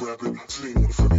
rapping, so you wanna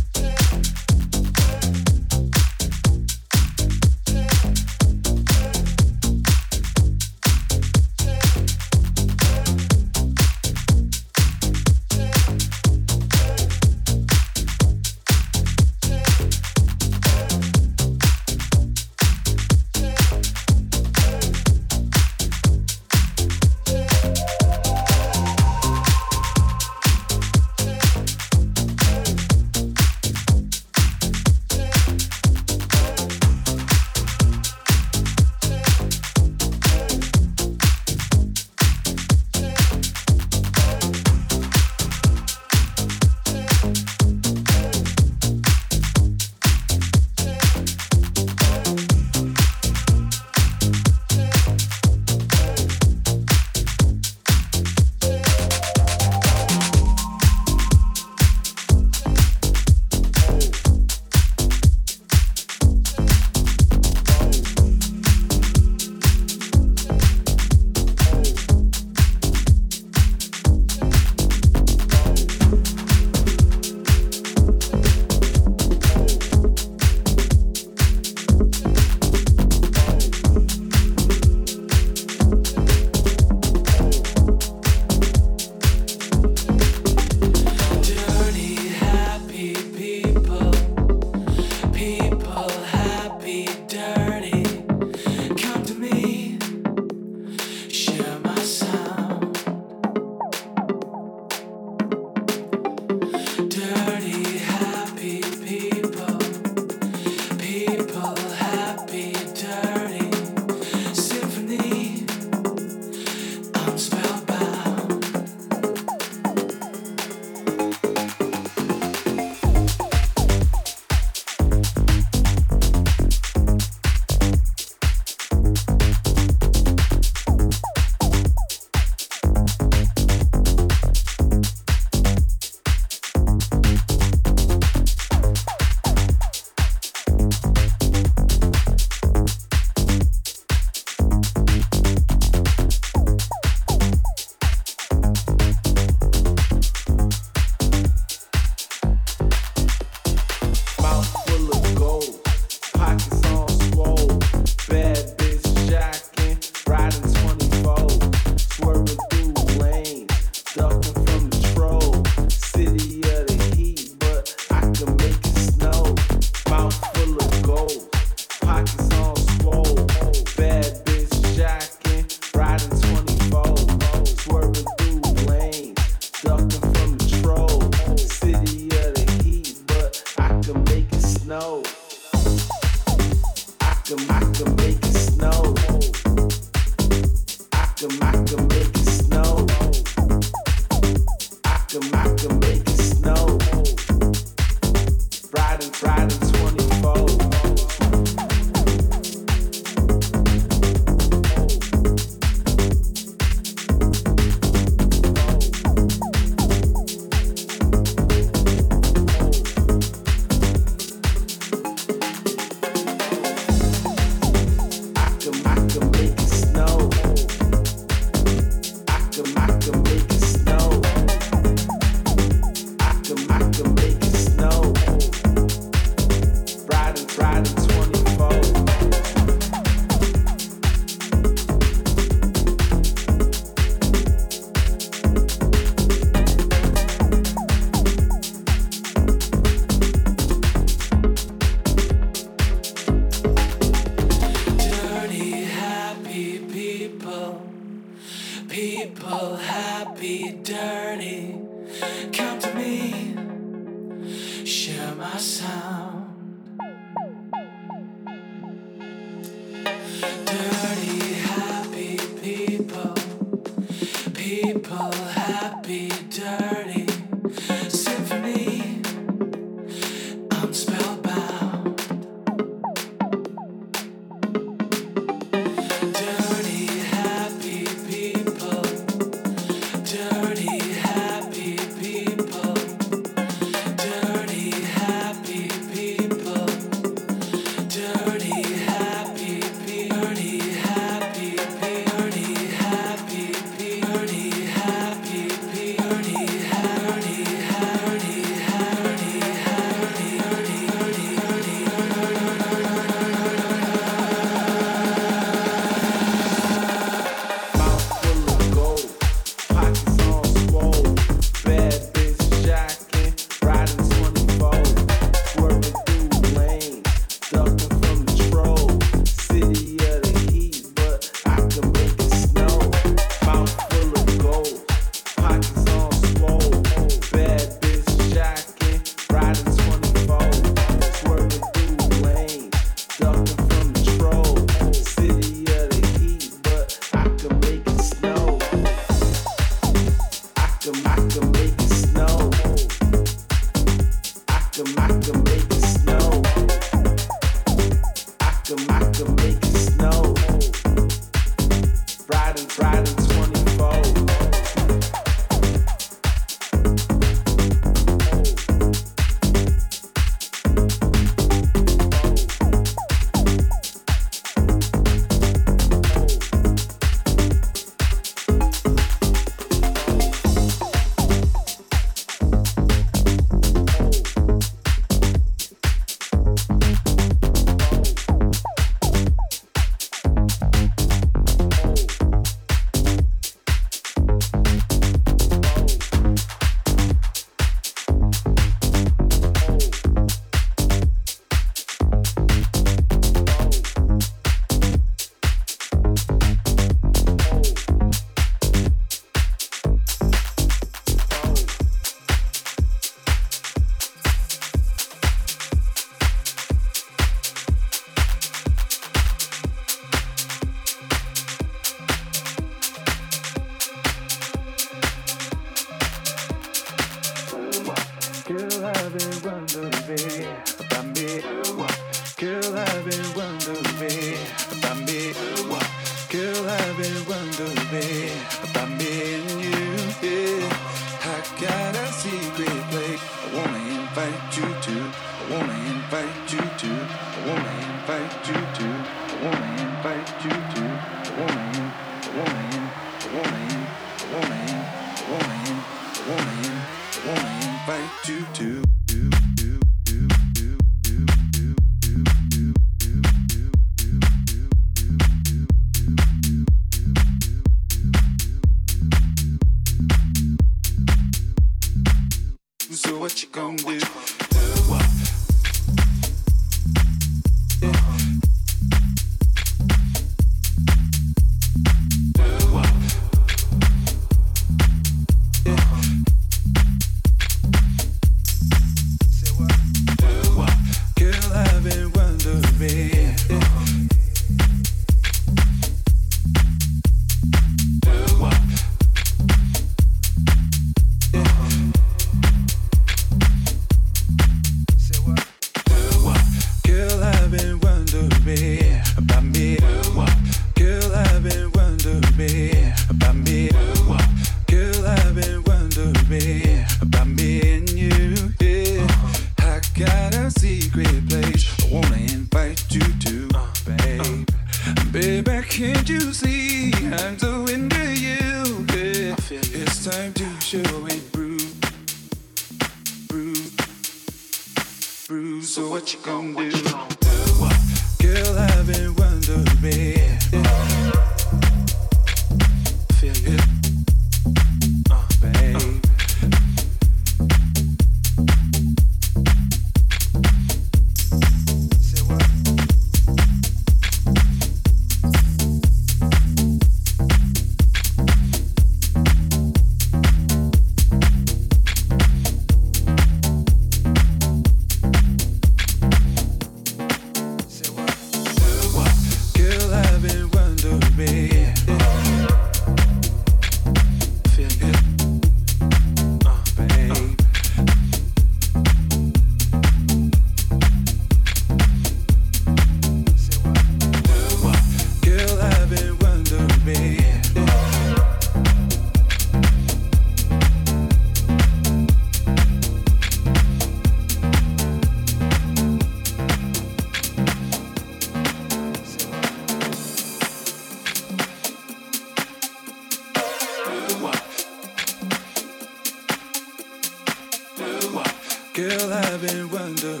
Girl, I've been wondering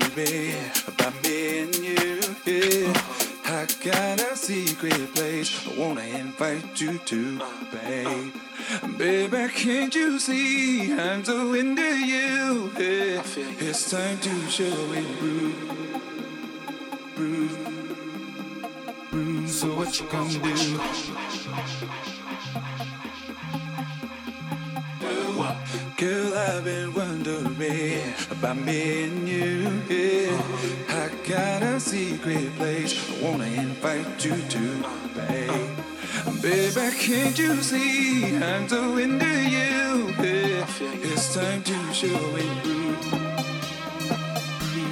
about me and you. Yeah. I got a secret place I wanna invite you to, babe. Baby, can't you see I'm so into you? Yeah. It's time to show it, bruise, bruise. So what you gonna do? I've been wondering about me and you. Yeah. I got a secret place I wanna invite you to, babe. Baby, can't you see I'm so into you? Yeah. It's time to show it.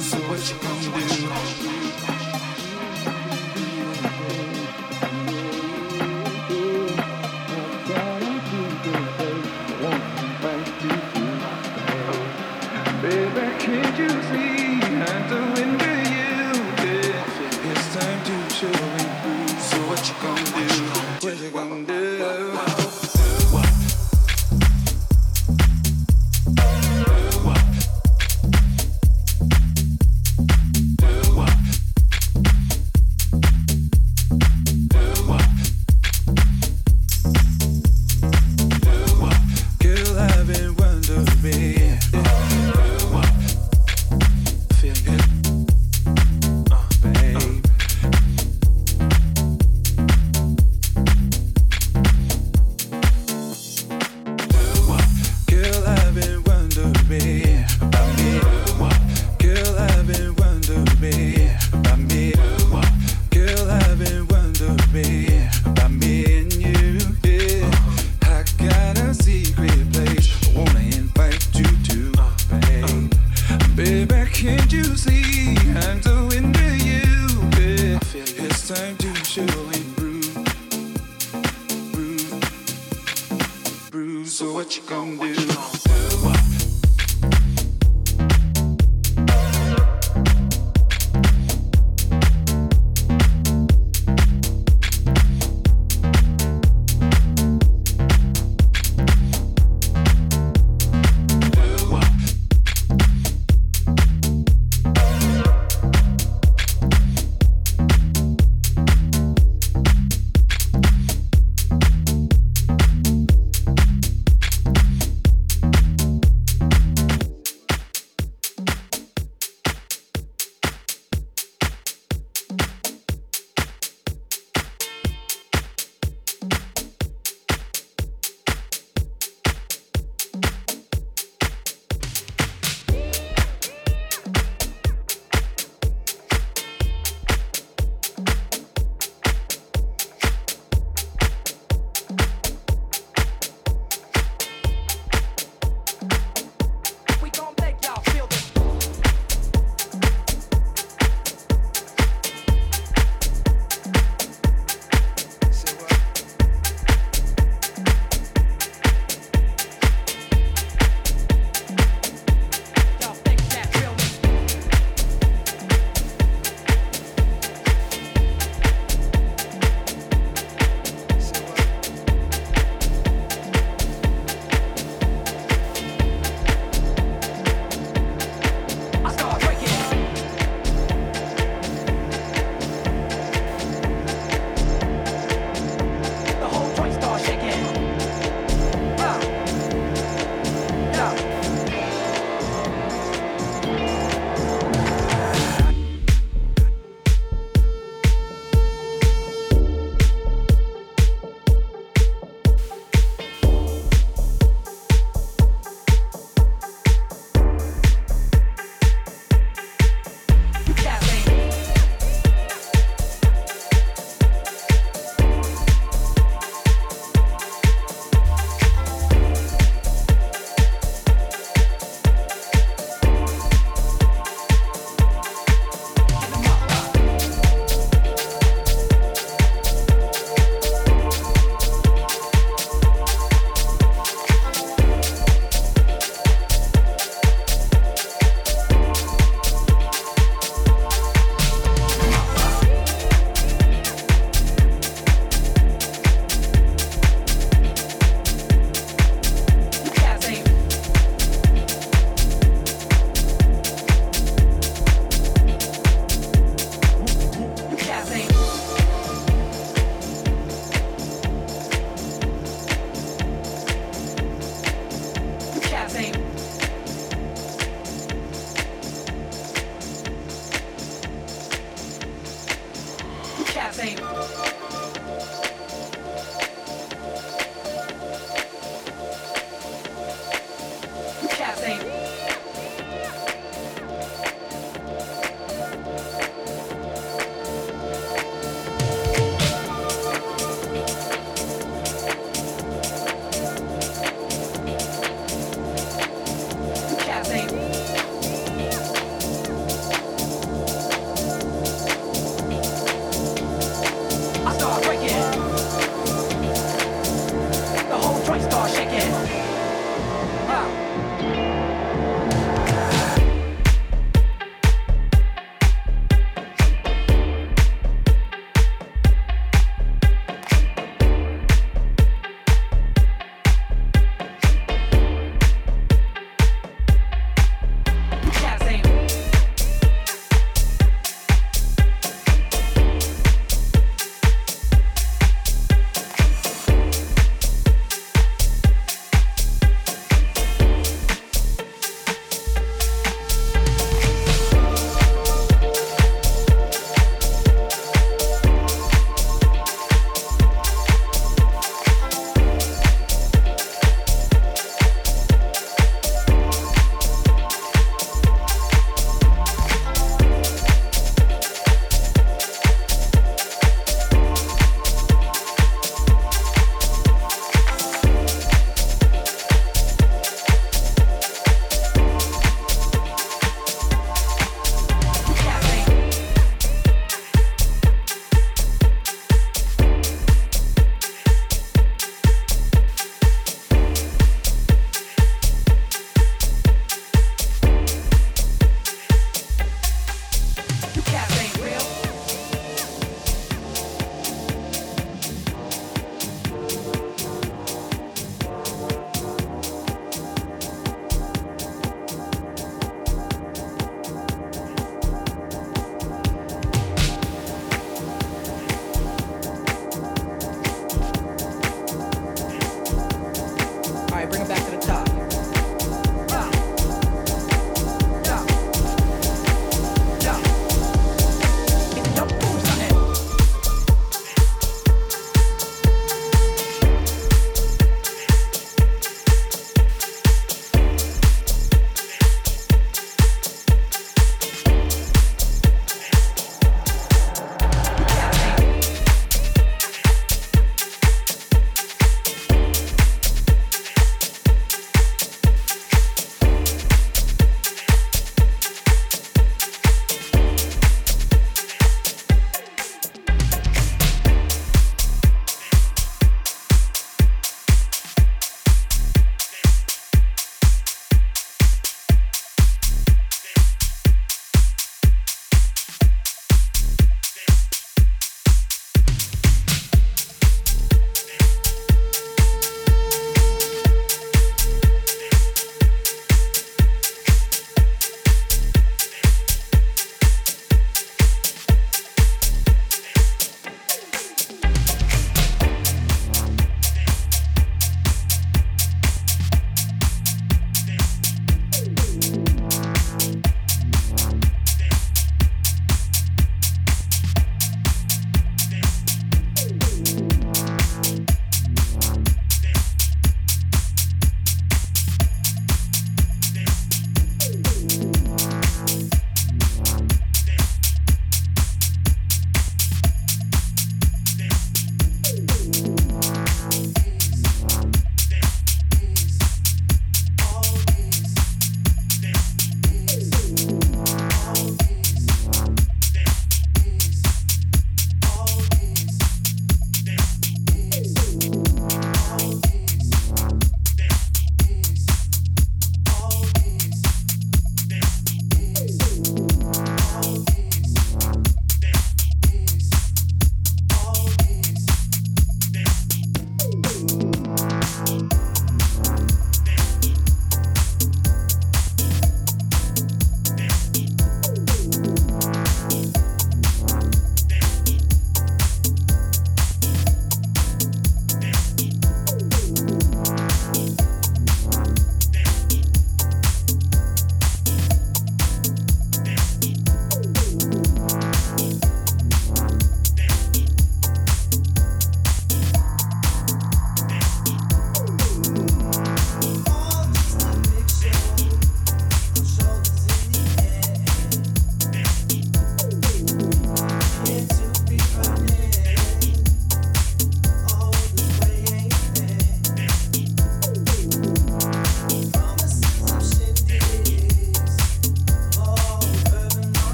So what you gonna do?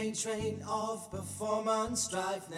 Board train of performance drive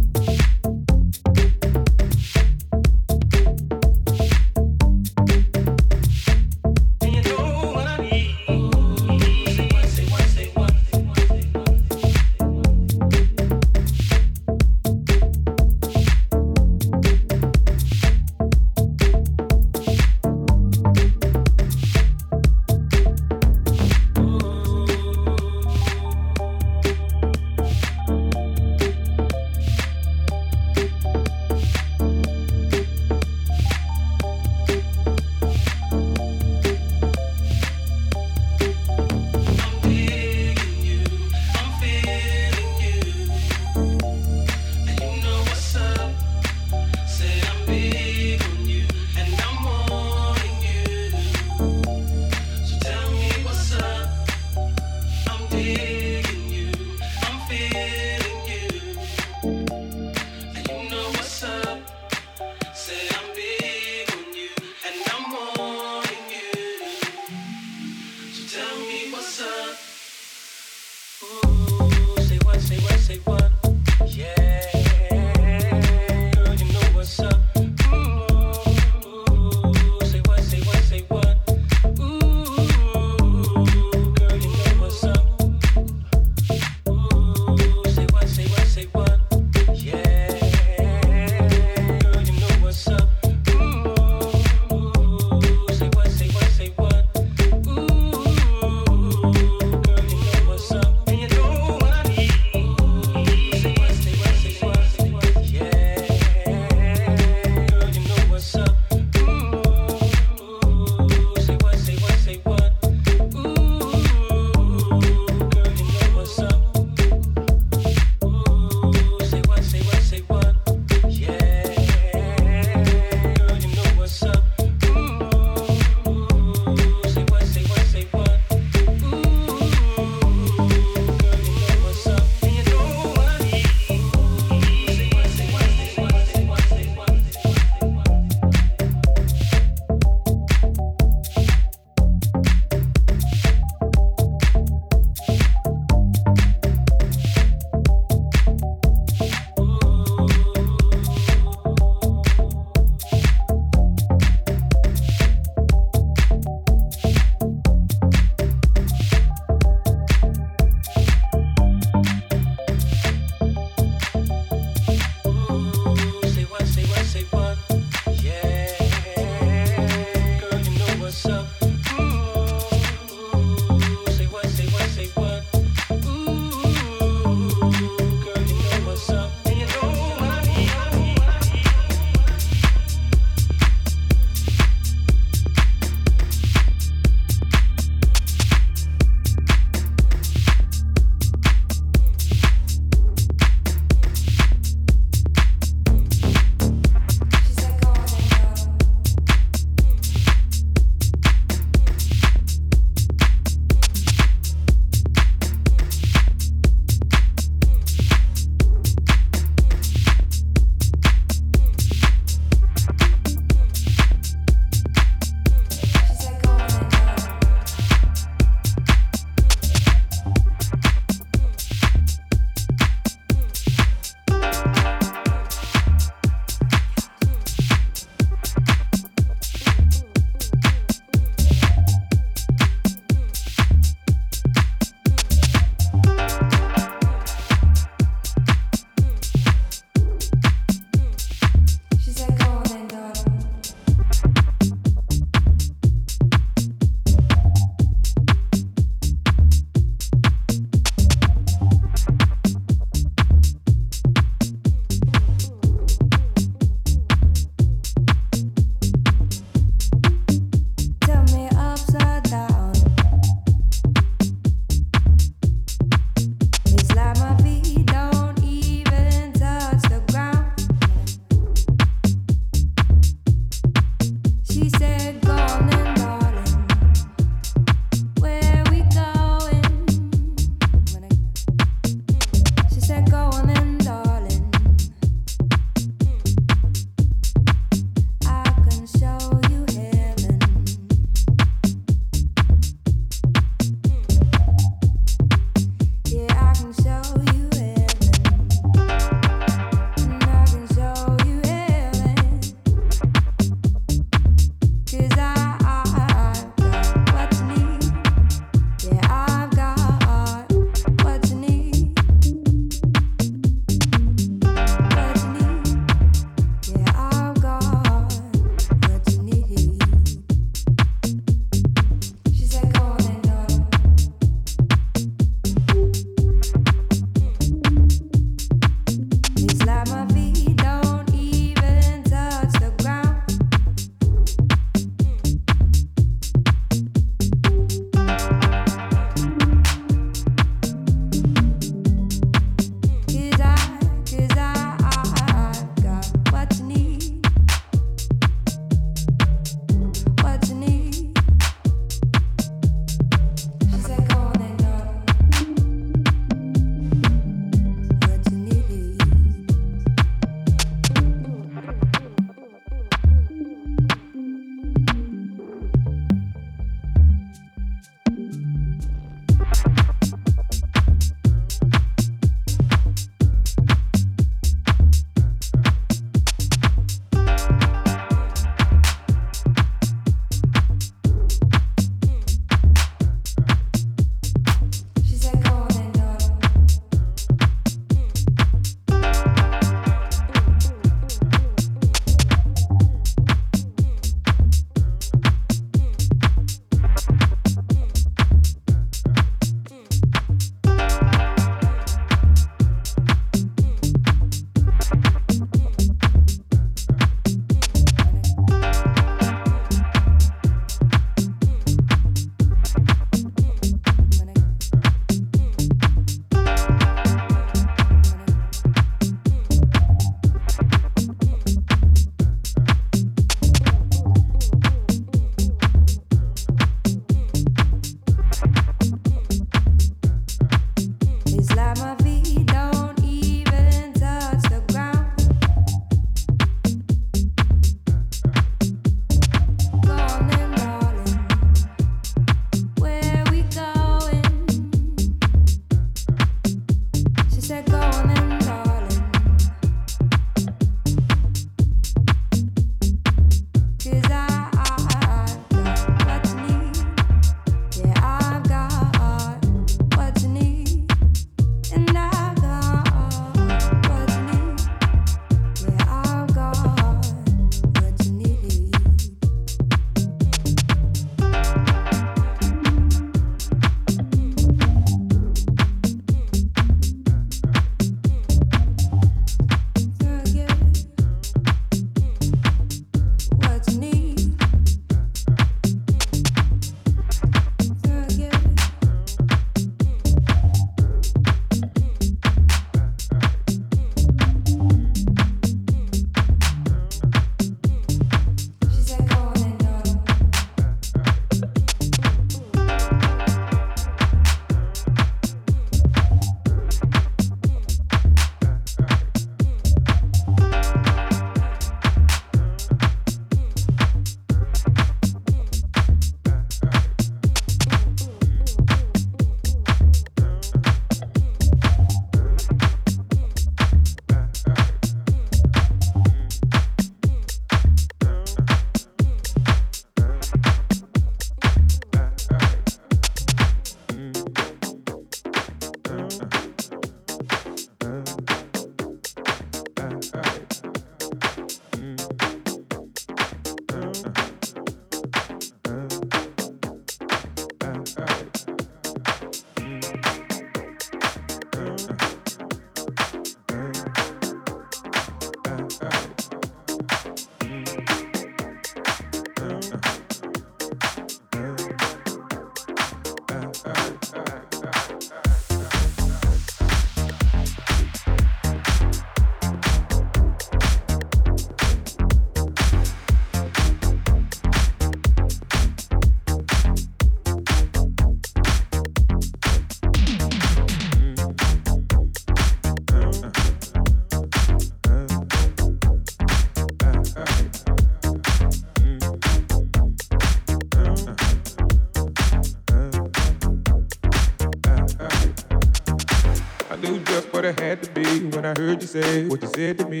now. say what you said to me.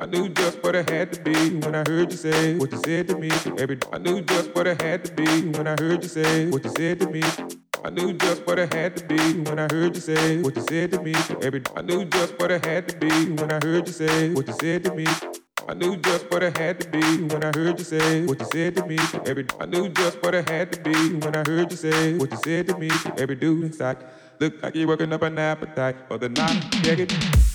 I knew just what I had to be when I heard you say what you said to me. Every I knew just what I had to be when I heard you say what you said to me. I knew just what I had to be when I heard you say what you said to me. Every I knew just what I had to be when I heard you say what you said to me. I knew just what I had to be when I heard you say what you said to me. Every I knew just what I had to be when I heard you say what you said to me. Every dude inside look like you're working up an appetite for the night. Check it.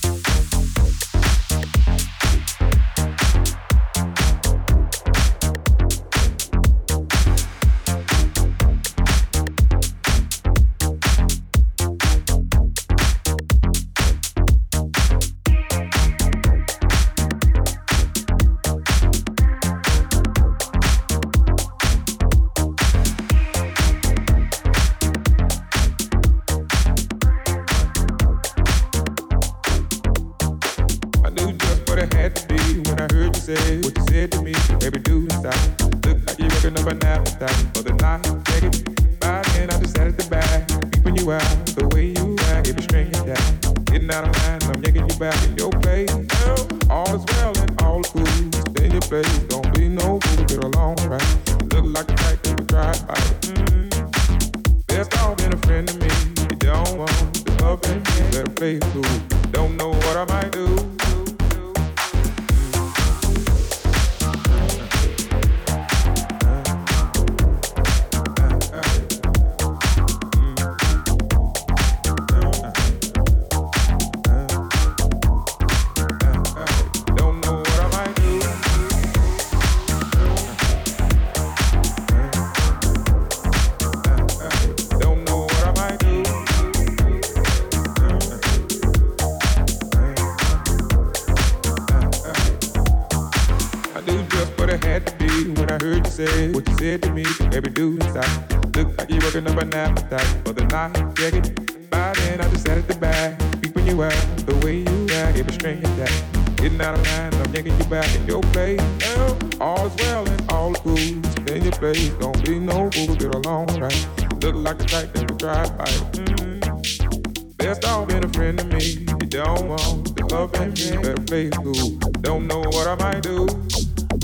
said, what you said to me, every dude stop? Look like you're working up an appetite for the night. Check it, by then, I just sat at the back, peeping you out, the way you act, every string you got. Getting out of line, I'm yanking you back in your place. Now, all's well and all good, in your place. Don't be no fool, get along right. Look like a type that you drive by. Mm-hmm. Best off been a friend to me. You don't want the love and me, better play cool. Don't know what I might do.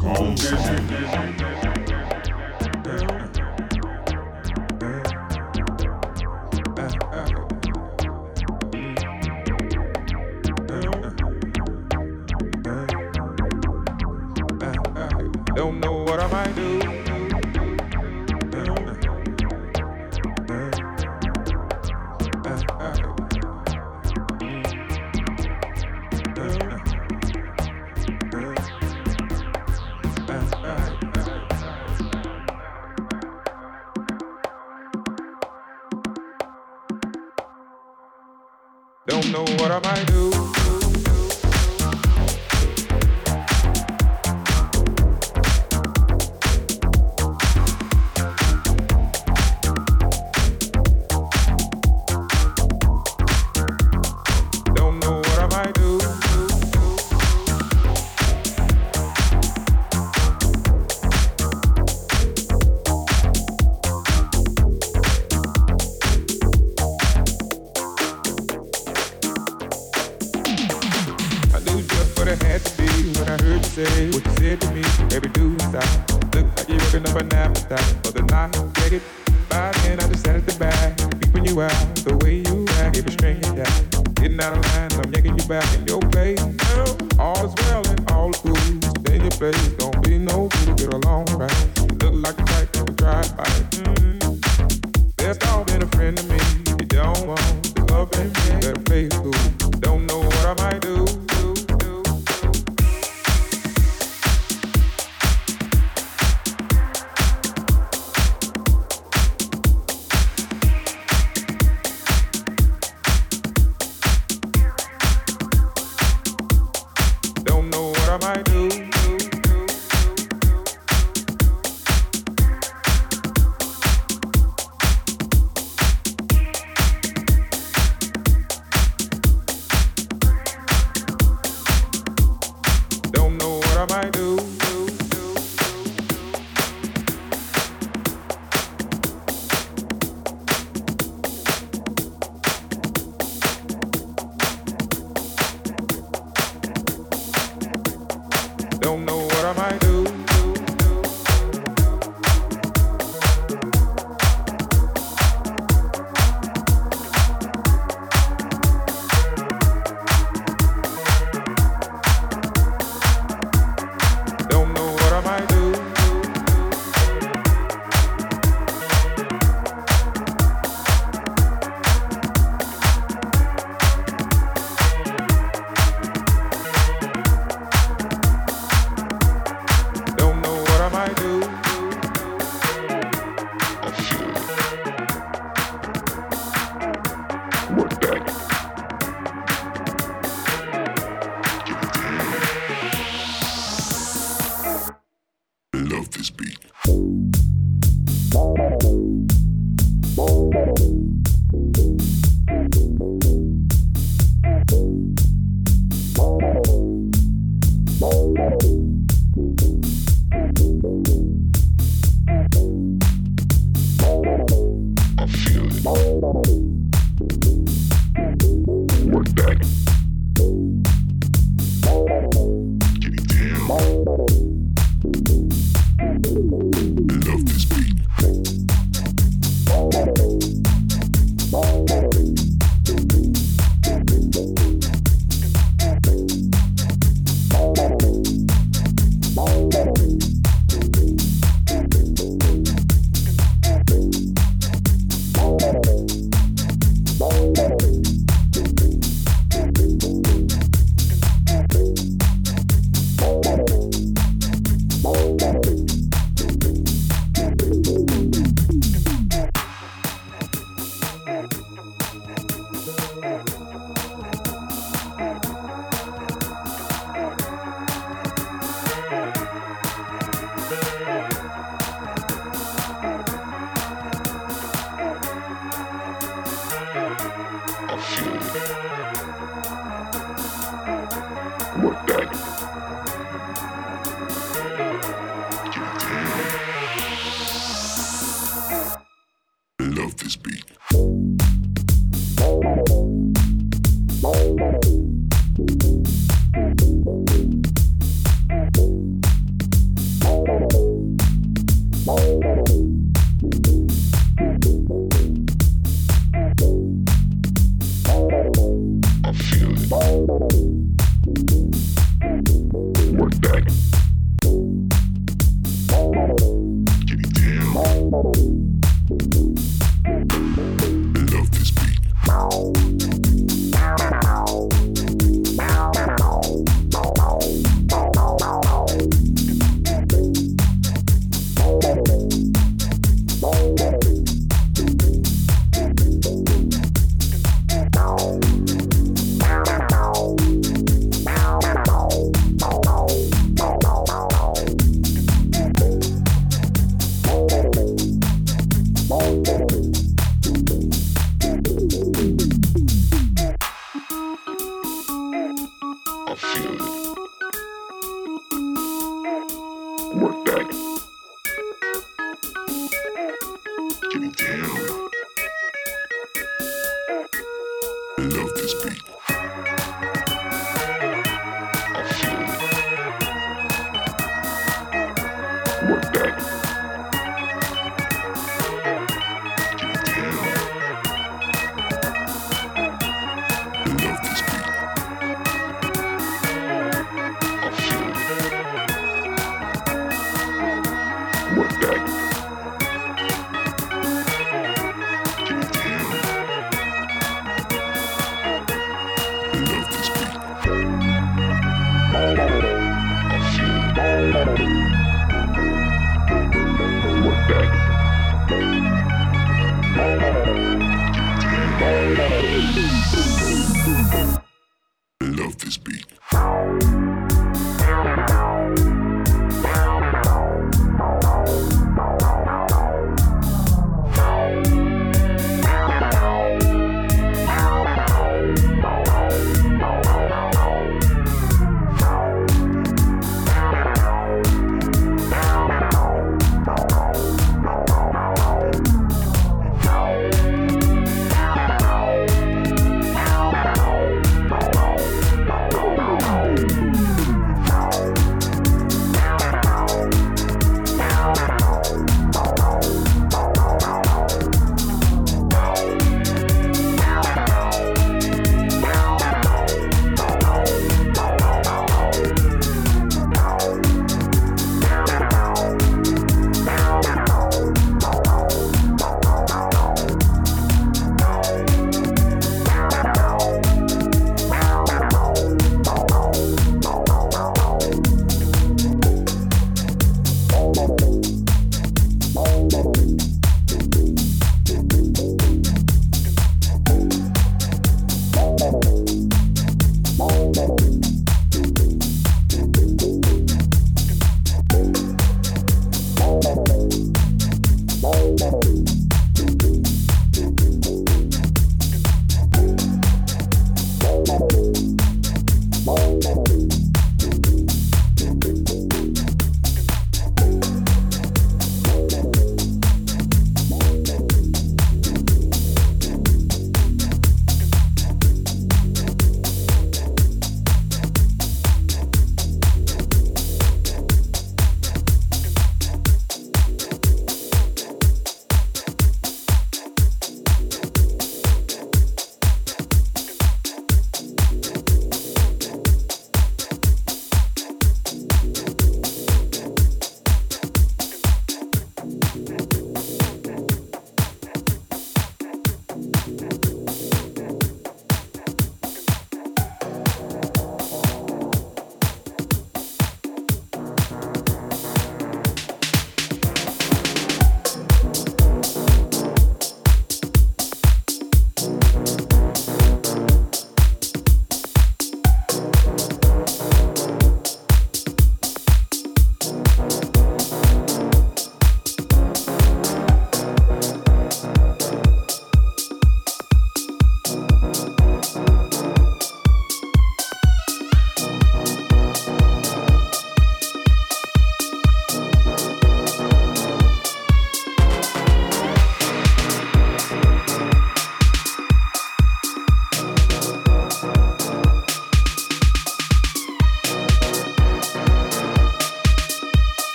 Come visit, visit, visit.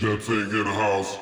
that thing in the house.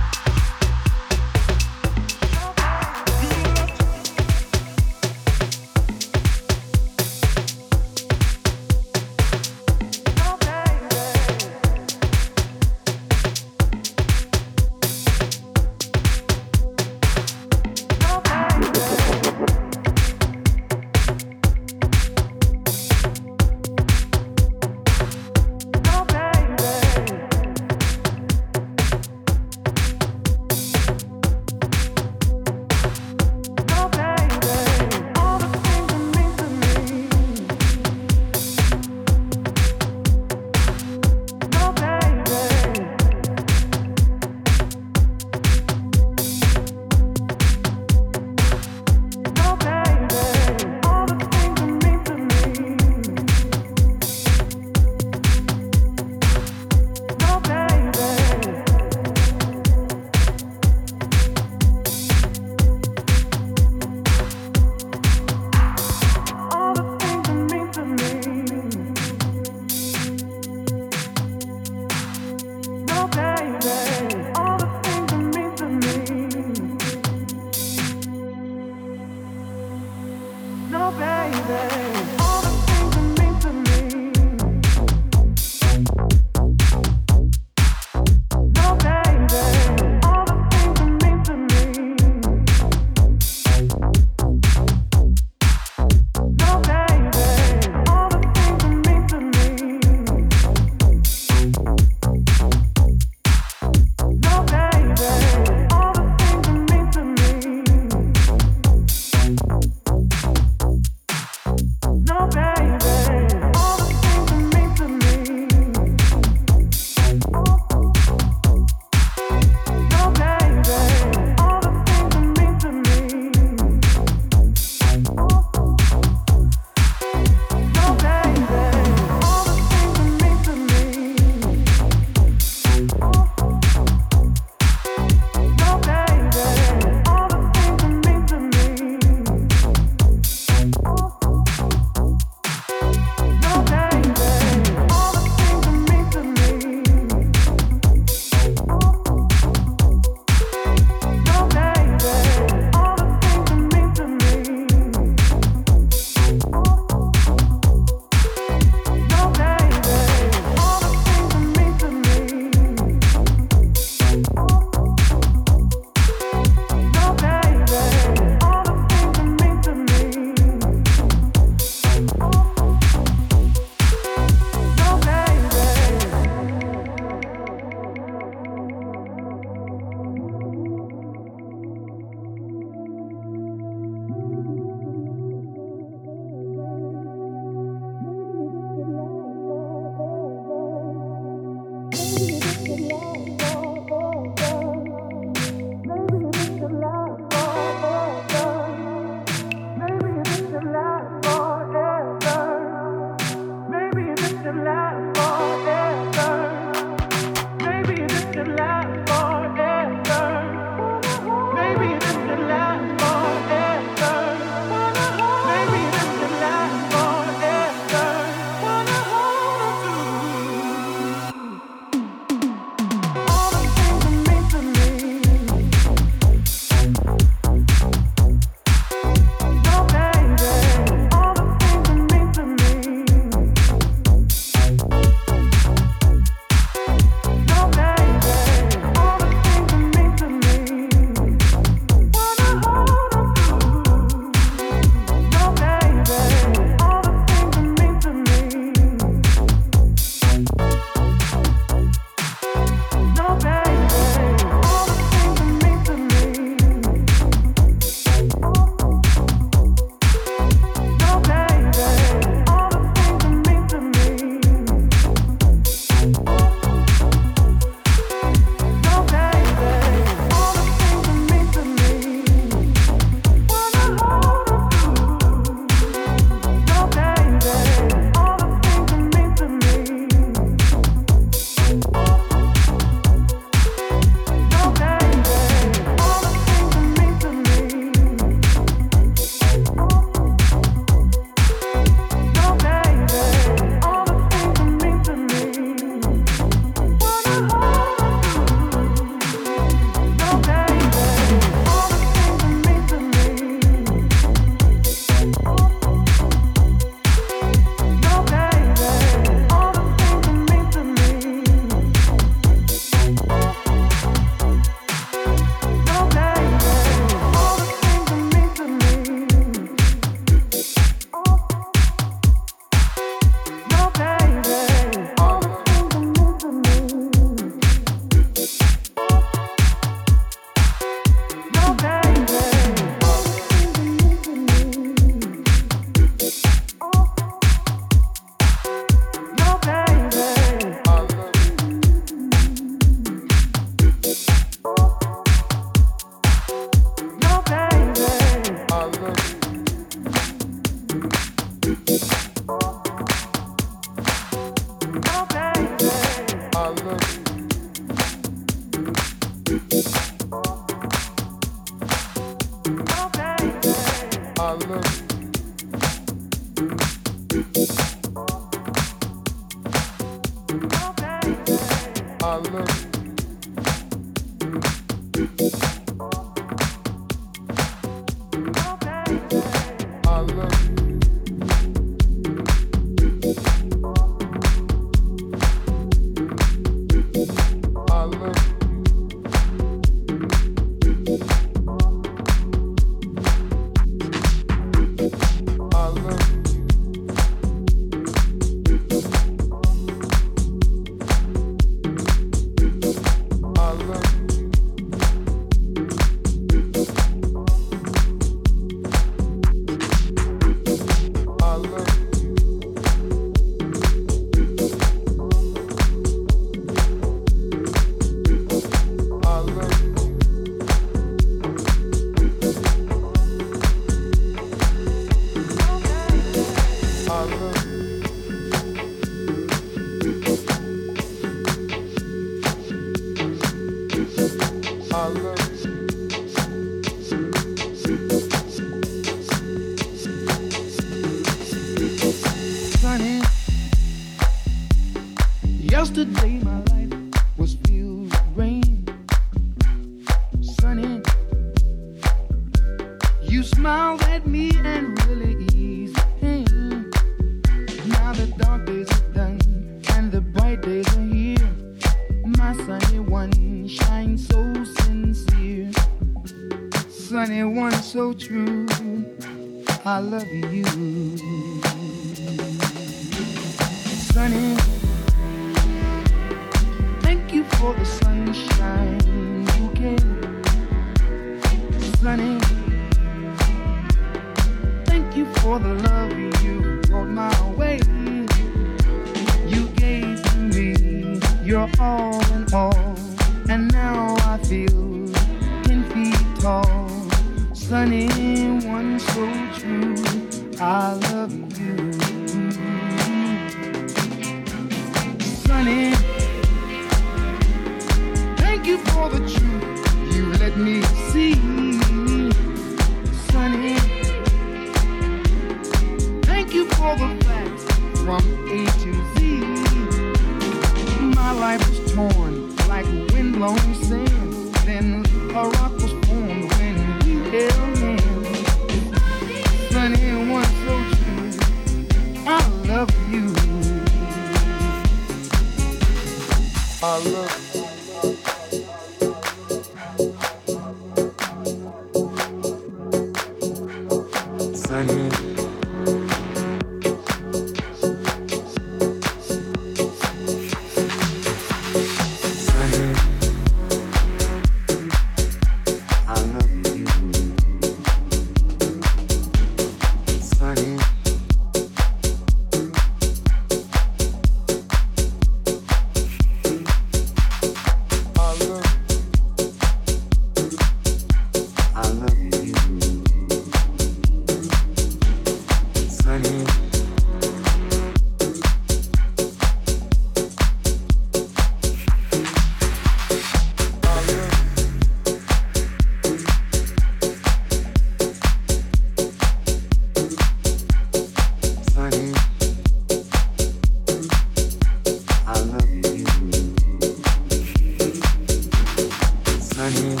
her hand.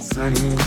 Sunny.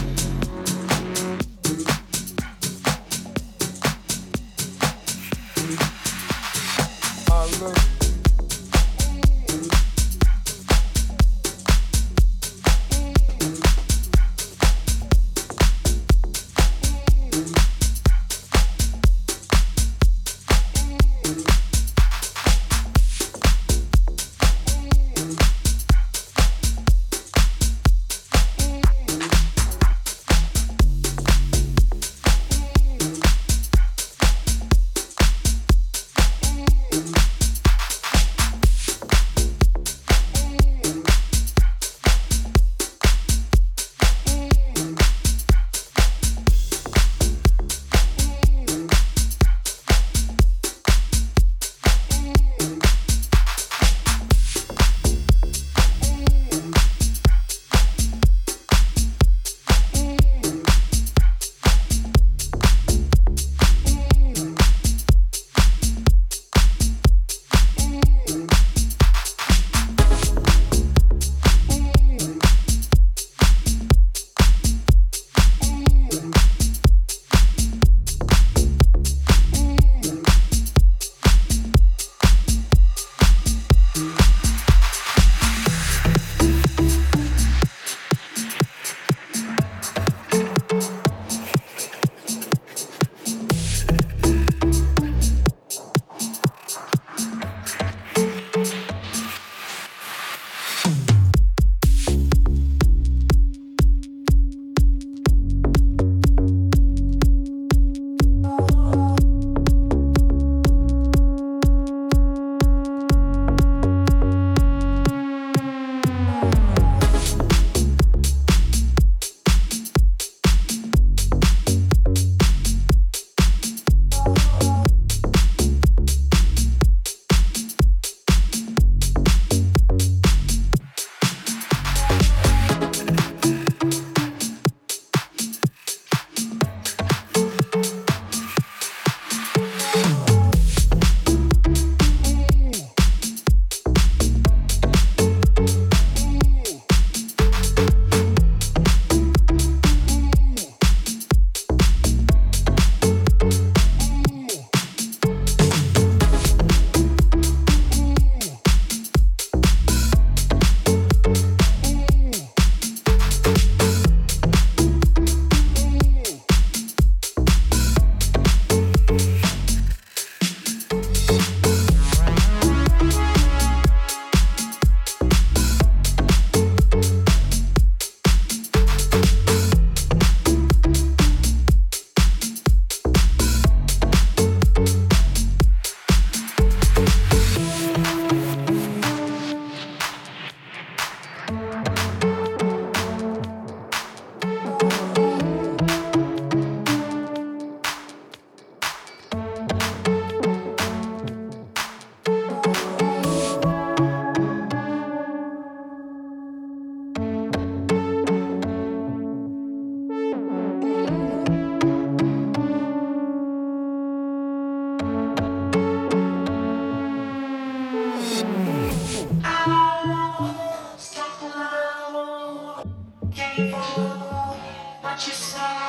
te.